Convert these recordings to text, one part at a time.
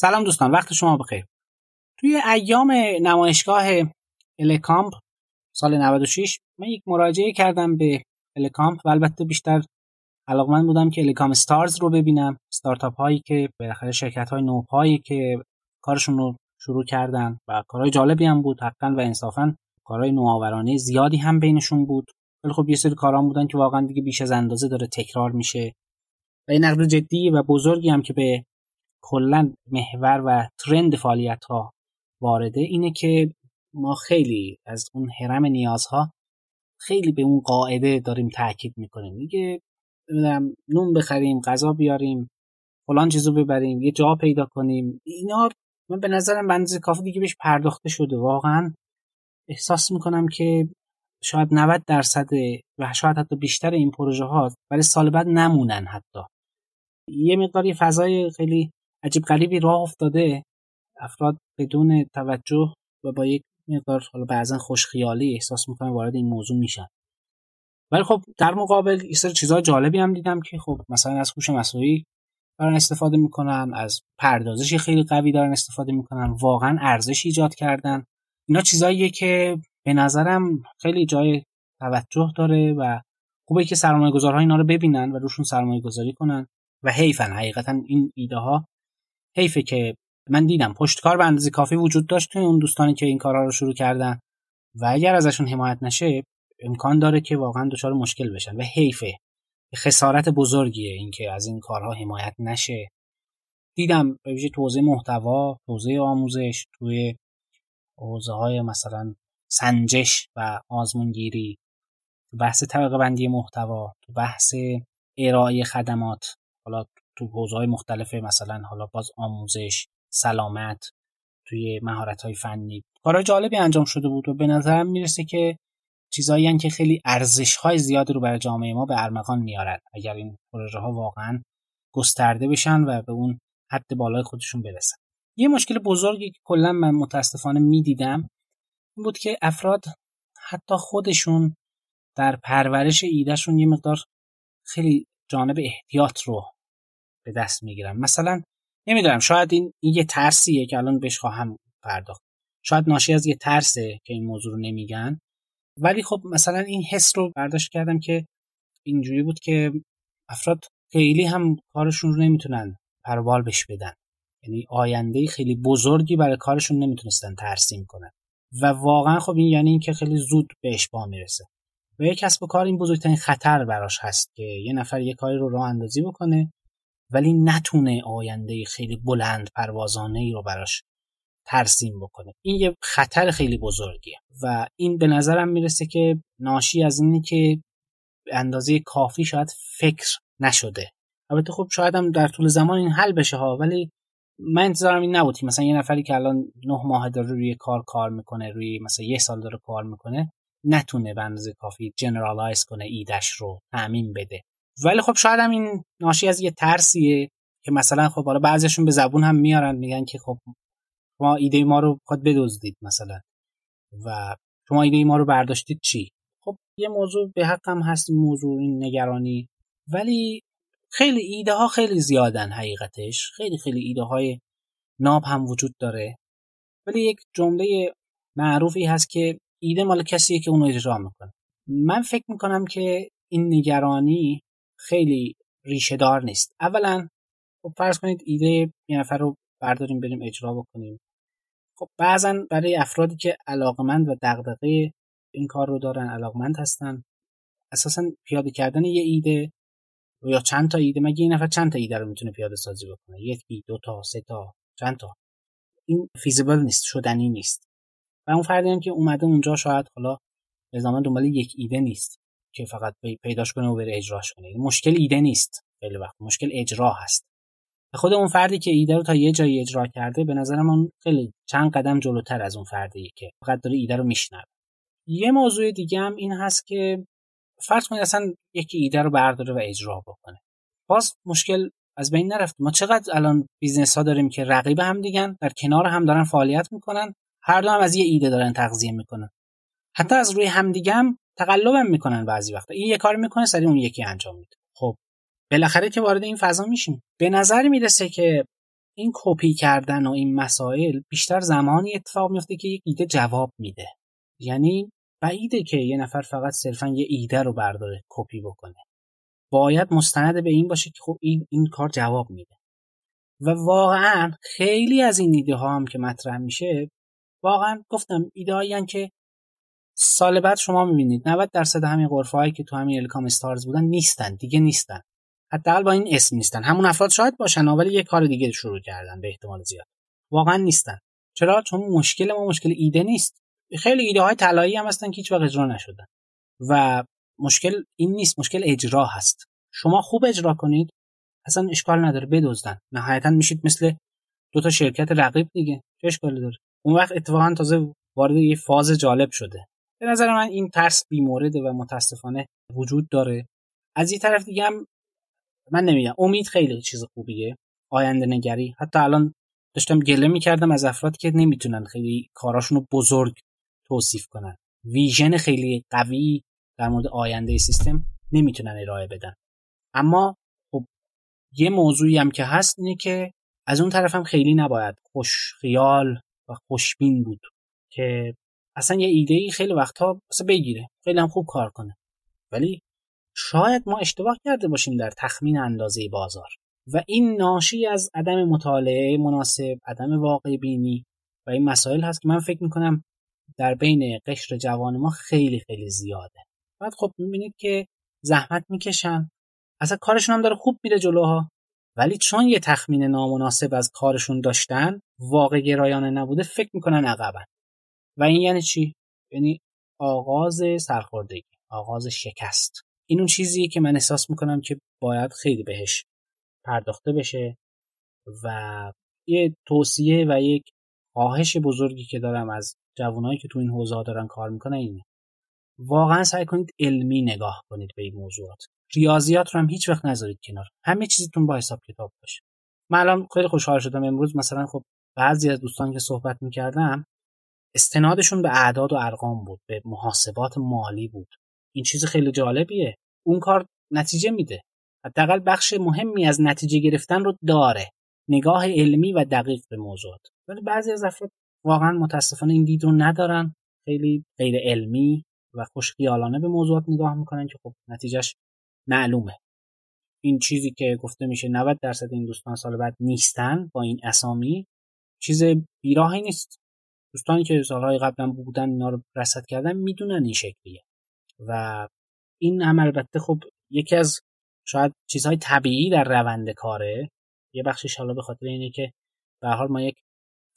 سلام دوستان وقت شما بخیر. توی ایام نمایشگاه الکامپ سال 96 من یک مراجعه کردم به الکامپ و البته بیشتر علاقمند بودم که الکام استارز رو ببینم استارتاپ هایی که بالاخره شرکت های نوپایی که کارشون رو شروع کردن و کارهای جالبی هم بود حقا و انصافا کارهای نوآورانه زیادی هم بینشون بود. ولی خب یه سری کارا بودن که واقعا دیگه بیش از اندازه داره تکرار میشه. و این نقد جدی و بزرگی هم که به کلا محور و ترند فعالیت ها وارده اینه که ما خیلی از اون حرم نیازها خیلی به اون قاعده داریم تاکید می‌کنیم. دیگه نمی‌دونم نون بخریم غذا بیاریم فلان چیزو ببریم یه جا پیدا کنیم. اینا من به نظرم بنز کافی دیگه بهش پرداخته شده. واقعا احساس می‌کنم که شاید 90 درصد و شاید حتی بیشتر این پروژه ها برای سال بعد نمونن حتی. یه مقداری فضای خیلی عجیب غریبی راه افتاده. افراد بدون توجه و با یک مقدار حالا بعضا خوشخیالی احساس می‌کنن وارد این موضوع میشن. ولی خب در مقابل یه سری چیزهای جالبی هم دیدم که خب مثلا از هوش مصنوعی دارن استفاده می‌کنن از پردازشی خیلی قوی دارن استفاده می‌کنن واقعا ارزش ایجاد کردن. اینا چیزاییه که به نظرم خیلی جای توجه داره و خوبه که سرمایه گذارها اینا رو ببینن و روشون سرمایه گذاری کنن و حیفن. حقیقتا این ایده ها حیفه که من دیدم پشتکار به اندازه کافی وجود داشت توی اون دوستانی که این کارها رو شروع کردن و اگر ازشون حمایت نشه امکان داره که واقعا دچار مشکل بشن و حیفه. خسارت بزرگیه اینکه از این کارها حمایت نشه. دیدم به ویژه توزیع محتوا توزیع آموزش توی حوزه های مثلا سنجش و آزمونگیری بحث طبقه بندی محتوا تو بحث ارائه خدمات حالا تو حوزه های مختلف مثلا حالا باز آموزش سلامت توی مهارت های فنی. کارهای جالبی انجام شده بود و به نظرم می‌رسه که چیزایی که خیلی ارزش های زیادی رو برای جامعه ما به ارمغان میارن اگر این پروژه ها واقعا گسترده بشن و به اون حد بالای خودشون برسن. یه مشکل بزرگی که کلا من متاسفانه می‌دیدم این بود که افراد حتی خودشون در پرورش ایدهشون یه مقدار خیلی جانب احتیاط رو به دست می‌گیرن مثلا نمی‌دونم شاید این, این یه ترسیه که الان بهش خواهم پرداخت. شاید ناشی از یه ترسه که این موضوع رو نمیگن. ولی خب مثلا این حس رو برداشت کردم که اینجوری بود که افراد خیلی هم کارشون رو نمی‌تونن پروبال بش بدن. یعنی آینده خیلی بزرگی برای کارشون نمی‌تونستن ترسیم کنن. و واقعا خب این یعنی اینکه خیلی زود بهش با می‌رسه. و یک کسب و کار این بزرگترین خطر براش هست که یه نفر یه کاری رو راه اندازی بکنه ولی نتونه آینده خیلی بلند پروازانه ای رو براش ترسیم بکنه. این یه خطر خیلی بزرگیه و این به نظرم می‌رسه که ناشی از اینه که اندازه کافی شاید فکر نشده. البته خب شاید هم در طول زمان این حل بشه ها ولی من انتظارم این نبود مثلا یه نفری که الان نه ماه داره روی کار کار می‌کنه روی مثلا یه سال داره کار می‌کنه نتونه به اندازه کافی generalize کنه ایدش رو تعمیم بده. ولی خب شاید هم این ناشی از یه ترسیه که مثلا خب حالا بعضیشون به زبون هم میارن میگن که خب شما ایده ما رو خود بدزدید مثلا. و شما ایده ما رو برداشتید چی؟ خب یه موضوع به حقم هست این موضوع این نگرانی. ولی خیلی ایده ها خیلی زیادن حقیقتش. خیلی خیلی ایده های ناب هم وجود داره. ولی یک جمله معروفی هست که ایده مال کسیه که اونو اجرا می‌کنه. من فکر می‌کنم که این نگرانی خیلی ریشه دار نیست. اولا خب فرض کنید ایده یه نفر رو برداریم بریم اجرا بکنیم. خب بعضا برای افرادی که علاقمند و دغدغه این کار رو دارن علاقمند هستن اساسا پیاده کردن یه ایده یا چند تا ایده مگه این نفر چند تا ایده رو می‌تونه پیاده سازی بکنه؟ یکی دو تا سه تا چند تا؟ این فیزیبل نیست شدنی نیست. و اون فردی هم که اومده اونجا شاید حالا به دنبال یک ایده نیست. که فقط پیداش کنه و بره اجراش کنه. مشکل ایده نیست خیلی وقت. مشکل اجرا هست. خود اون فردی که ایده رو تا یه جایی اجرا کرده به نظر من خیلی چند قدم جلوتر از اون فردی که فقط داره ایده رو میشنوه. یه موضوع دیگه هم این هست که فرض کنید اصلا یکی ایده رو برداره و اجرا بکنه. باز مشکل از بین نرفت. ما چقدر الان business ها داریم که رقیب هم دیگن در کنار هم دارن فعالیت می‌کنن هر دو هم از یه ایده دارن تغذیه می‌کنن. حتی از روی همدیگه هم تقلبم می‌کنن بعضی وقتا. این یه کار می‌کنه سری اون یکی انجام میده. خب بالاخره که وارد این فضا میشیم. به نظر می‌رسه که این کپی کردن و این مسائل بیشتر زمانی اتفاق میفته که یک ایده جواب میده. یعنی بعیده که یه نفر فقط صرفا یه ایده رو برداره کپی بکنه. باید مستند به این باشه که خب این, این کار جواب میده. و واقعا خیلی از این ایده ها هم که مطرح میشه واقعا گفتم ایده که سال بعد شما می‌بینید 90 درصد همین غرفه هایی که تو همین الکام استارز بودن نیستن دیگه نیستن. حداقل با این اسم نیستن. همون افراد شاید باشن ولی یه کار دیگه شروع کردن به احتمال زیاد. واقعا نیستن. چرا؟ چون مشکل ما مشکل ایده نیست. خیلی ایده های طلایی هم هستن که هیچ وقت اجرا نشدن. و مشکل این نیست مشکل اجرا هست. شما خوب اجرا کنید اصلا اشکال نداره بدزدن. نهایتا میشید مثل دو تا شرکت رقیب دیگه. چه اشکالی داره؟ اون وقت اتفاقا تازه وارد یه فاز جالب شده. به نظر من این ترس بیمورده و متاسفانه وجود داره. از یه طرف دیگه من نمیگم امید خیلی چیز خوبیه آینده نگری. حتی الان داشتم گله می‌کردم از افراد که نمی‌تونن خیلی کاراشون رو بزرگ توصیف کنن. ویژن خیلی قوی در مورد آینده سیستم نمی‌تونن ارائه بدن. اما خب یه موضوعی هم که هست اینه که از اون طرف هم خیلی نباید خوش خیال و خوشبین بود که اصلا یه ایده ای خیلی وقتها مثلا بگیره خیلی هم خوب کار کنه. ولی شاید ما اشتباه کرده باشیم در تخمین اندازه بازار. و این ناشی از عدم مطالعه مناسب عدم واقع بینی و این مسائل هست که من فکر می‌کنم در بین قشر جوان ما خیلی خیلی زیاده. بعد خب می‌بینید که زحمت می‌کشن. اصلا کارشون هم داره خوب میره جلوها. ولی چون یه تخمین نامناسب از کارشون داشتن واقع گرایانه نبوده فکر می‌کنن عقبن. و این یعنی چی؟ یعنی آغاز سرخوردگی آغاز شکست. این اون چیزیه که من احساس می‌کنم که باید خیلی بهش پرداخته بشه و یه توصیه و یک خواهش بزرگی که دارم از جوانایی که تو این حوزه دارن کار می‌کنن اینه. واقعا سعی کنید علمی نگاه کنید به این موضوعات. ریاضیات رو هم هیچ وقت نذارید کنار. همه چیزتون با حساب کتاب باشه. من الان خیلی خوشحال شدم امروز. مثلا خب بعضی از دوستان که صحبت می‌کردم استنادشون به اعداد و ارقام بود به محاسبات مالی بود. این چیز خیلی جالبیه. اون کار نتیجه میده. حداقل بخش مهمی از نتیجه گرفتن رو داره. نگاه علمی و دقیق به موضوعات. ولی بعضی از افراد واقعا متاسفانه این دید رو ندارن. خیلی غیر علمی و خوشخیالانه به موضوعات نگاه می‌کنن که خب نتیجهش معلومه. این چیزی که گفته میشه 90 درصد این دوستان سال بعد نیستن با این اسامی چیز بیراهی نیست. دوستانی که سالهای قبلا بودن اینا رو رصد کردن می‌دونن این شکلیه. و این هم البته خب یکی از شاید چیزهای طبیعی در روند کاره. یه بخشش حالا به خاطر اینه که به هر حال ما یک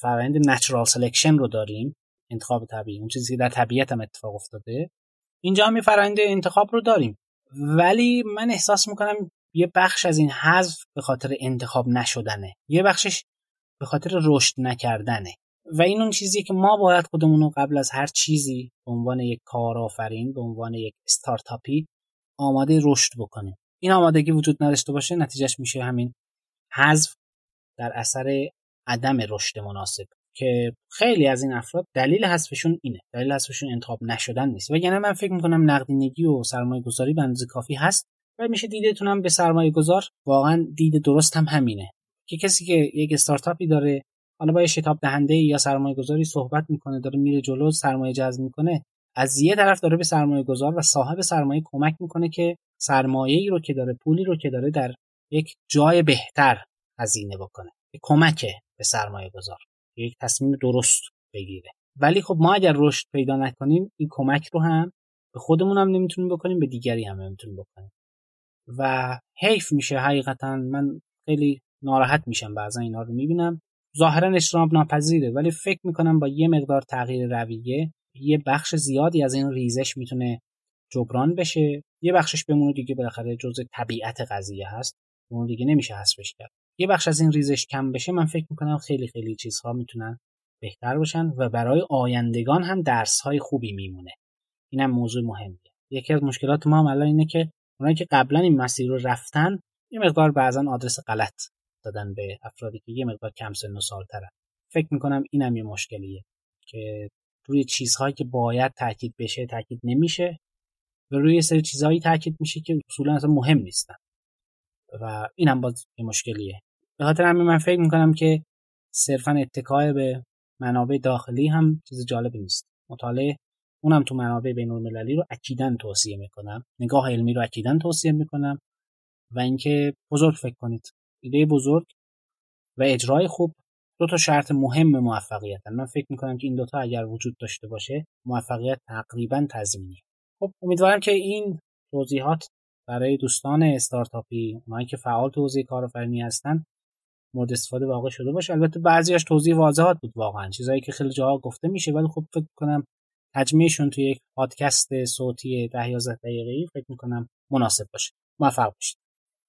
فرآیند natural selection رو داریم انتخاب طبیعی. اون چیزی که در طبیعت هم اتفاق افتاده. اینجا هم یه فرآیند انتخاب رو داریم. ولی من احساس می‌کنم یه بخش از این حذف به خاطر انتخاب نشدنه. یه بخشش به خاطر رشد نکردنه. و این اون چیزی که ما باید خودمون رو قبل از هر چیزی به عنوان یک کارآفرین به عنوان یک استارتاپی آماده رشد بکنیم. این آمادگی وجود نداشته باشه نتیجهش میشه همین حذف در اثر عدم رشد مناسب که خیلی از این افراد دلیل حذفشون اینه. دلیل حذفشون انتخاب نشدن نیست. و یعنی من فکر می‌کنم نقدینگی و سرمایه گذاری به اندازه کافی هست و میشه دیدتونم به سرمایه گذار واقعا دید درست هم همینه. که کسی که یک استارتاپی داره حالا با یه شتاب دهنده یا سرمایه گذاری صحبت می‌کنه داره میره جلو سرمایه جذب می‌کنه از یه طرف داره به سرمایه گذار و صاحب سرمایه کمک می‌کنه که سرمایه رو که داره پولی رو که داره در یک جای بهتر هزینه بکنه به کمک به سرمایه گذار یک تصمیم درست بگیره. ولی خب ما اگر رشد پیدا نکنیم این کمک رو هم به خودمون هم نمی‌تونیم بکنیم به دیگری هم نمی‌تونیم بکنیم. و حیف میشه حقیقتا. من خیلی ناراحت میشم بعضا اینا رو می‌بینم. ظاهرا اجتناب ناپذیره ولی فکر می‌کنم با یه مقدار تغییر رویه یه بخش زیادی از این ریزش می‌تونه جبران بشه. یه بخشش بمونه دیگه بالاخره جزء طبیعت قضیه هست. اون دیگه نمیشه حذفش کرد. یه بخش از این ریزش کم بشه من فکر می‌کنم خیلی خیلی چیزها می‌تونن بهتر باشن و برای آیندگان هم درس های خوبی میمونه. اینم موضوع مهمیه. یکی از مشکلات ما هم الان اینه که اونایی که قبلا این مسیر رو رفتن یه مقدار بعضا آدرس غلط. دادن به افرادی که یه مقدار کم سن و سالترن. فکر می‌کنم اینم یه مشکلیه که روی چیزهایی که باید تاکید بشه تاکید نمیشه و روی سری چیزهایی تاکید میشه که اصولا اصلا مهم نیستن. و اینم باز یه مشکلیه. به خاطر همین من فکر می‌کنم که صرفا اتکای به منابع داخلی هم چیز جالبی نیست. مطالعه اونم تو منابع بین المللی رو اکیدن توصیه می‌کنم. نگاه علمی رو اکیدن توصیه می‌کنم. و اینکه بزرگ فکر کنید. ایده بزرگ و اجرای خوب. دو تا شرط مهم موفقیت من فکر می‌کنم که این دوتا اگر وجود داشته باشه موفقیت تقریبا تضمینی خب امیدوارم که این توضیحات برای دوستان استارتاپی اونایی که فعال تو حوزه کارآفرینی هستن مورد استفاده واقع شده باشه. البته بعضیاش توضیح واضحات بود واقعا. چیزایی که خیلی جاها گفته میشه ولی خب فکر کنم تجمیعشون توی یک پادکست صوتی 10 11 دقیقه‌ای فکر می‌کنم مناسب باشه. موفق باشید.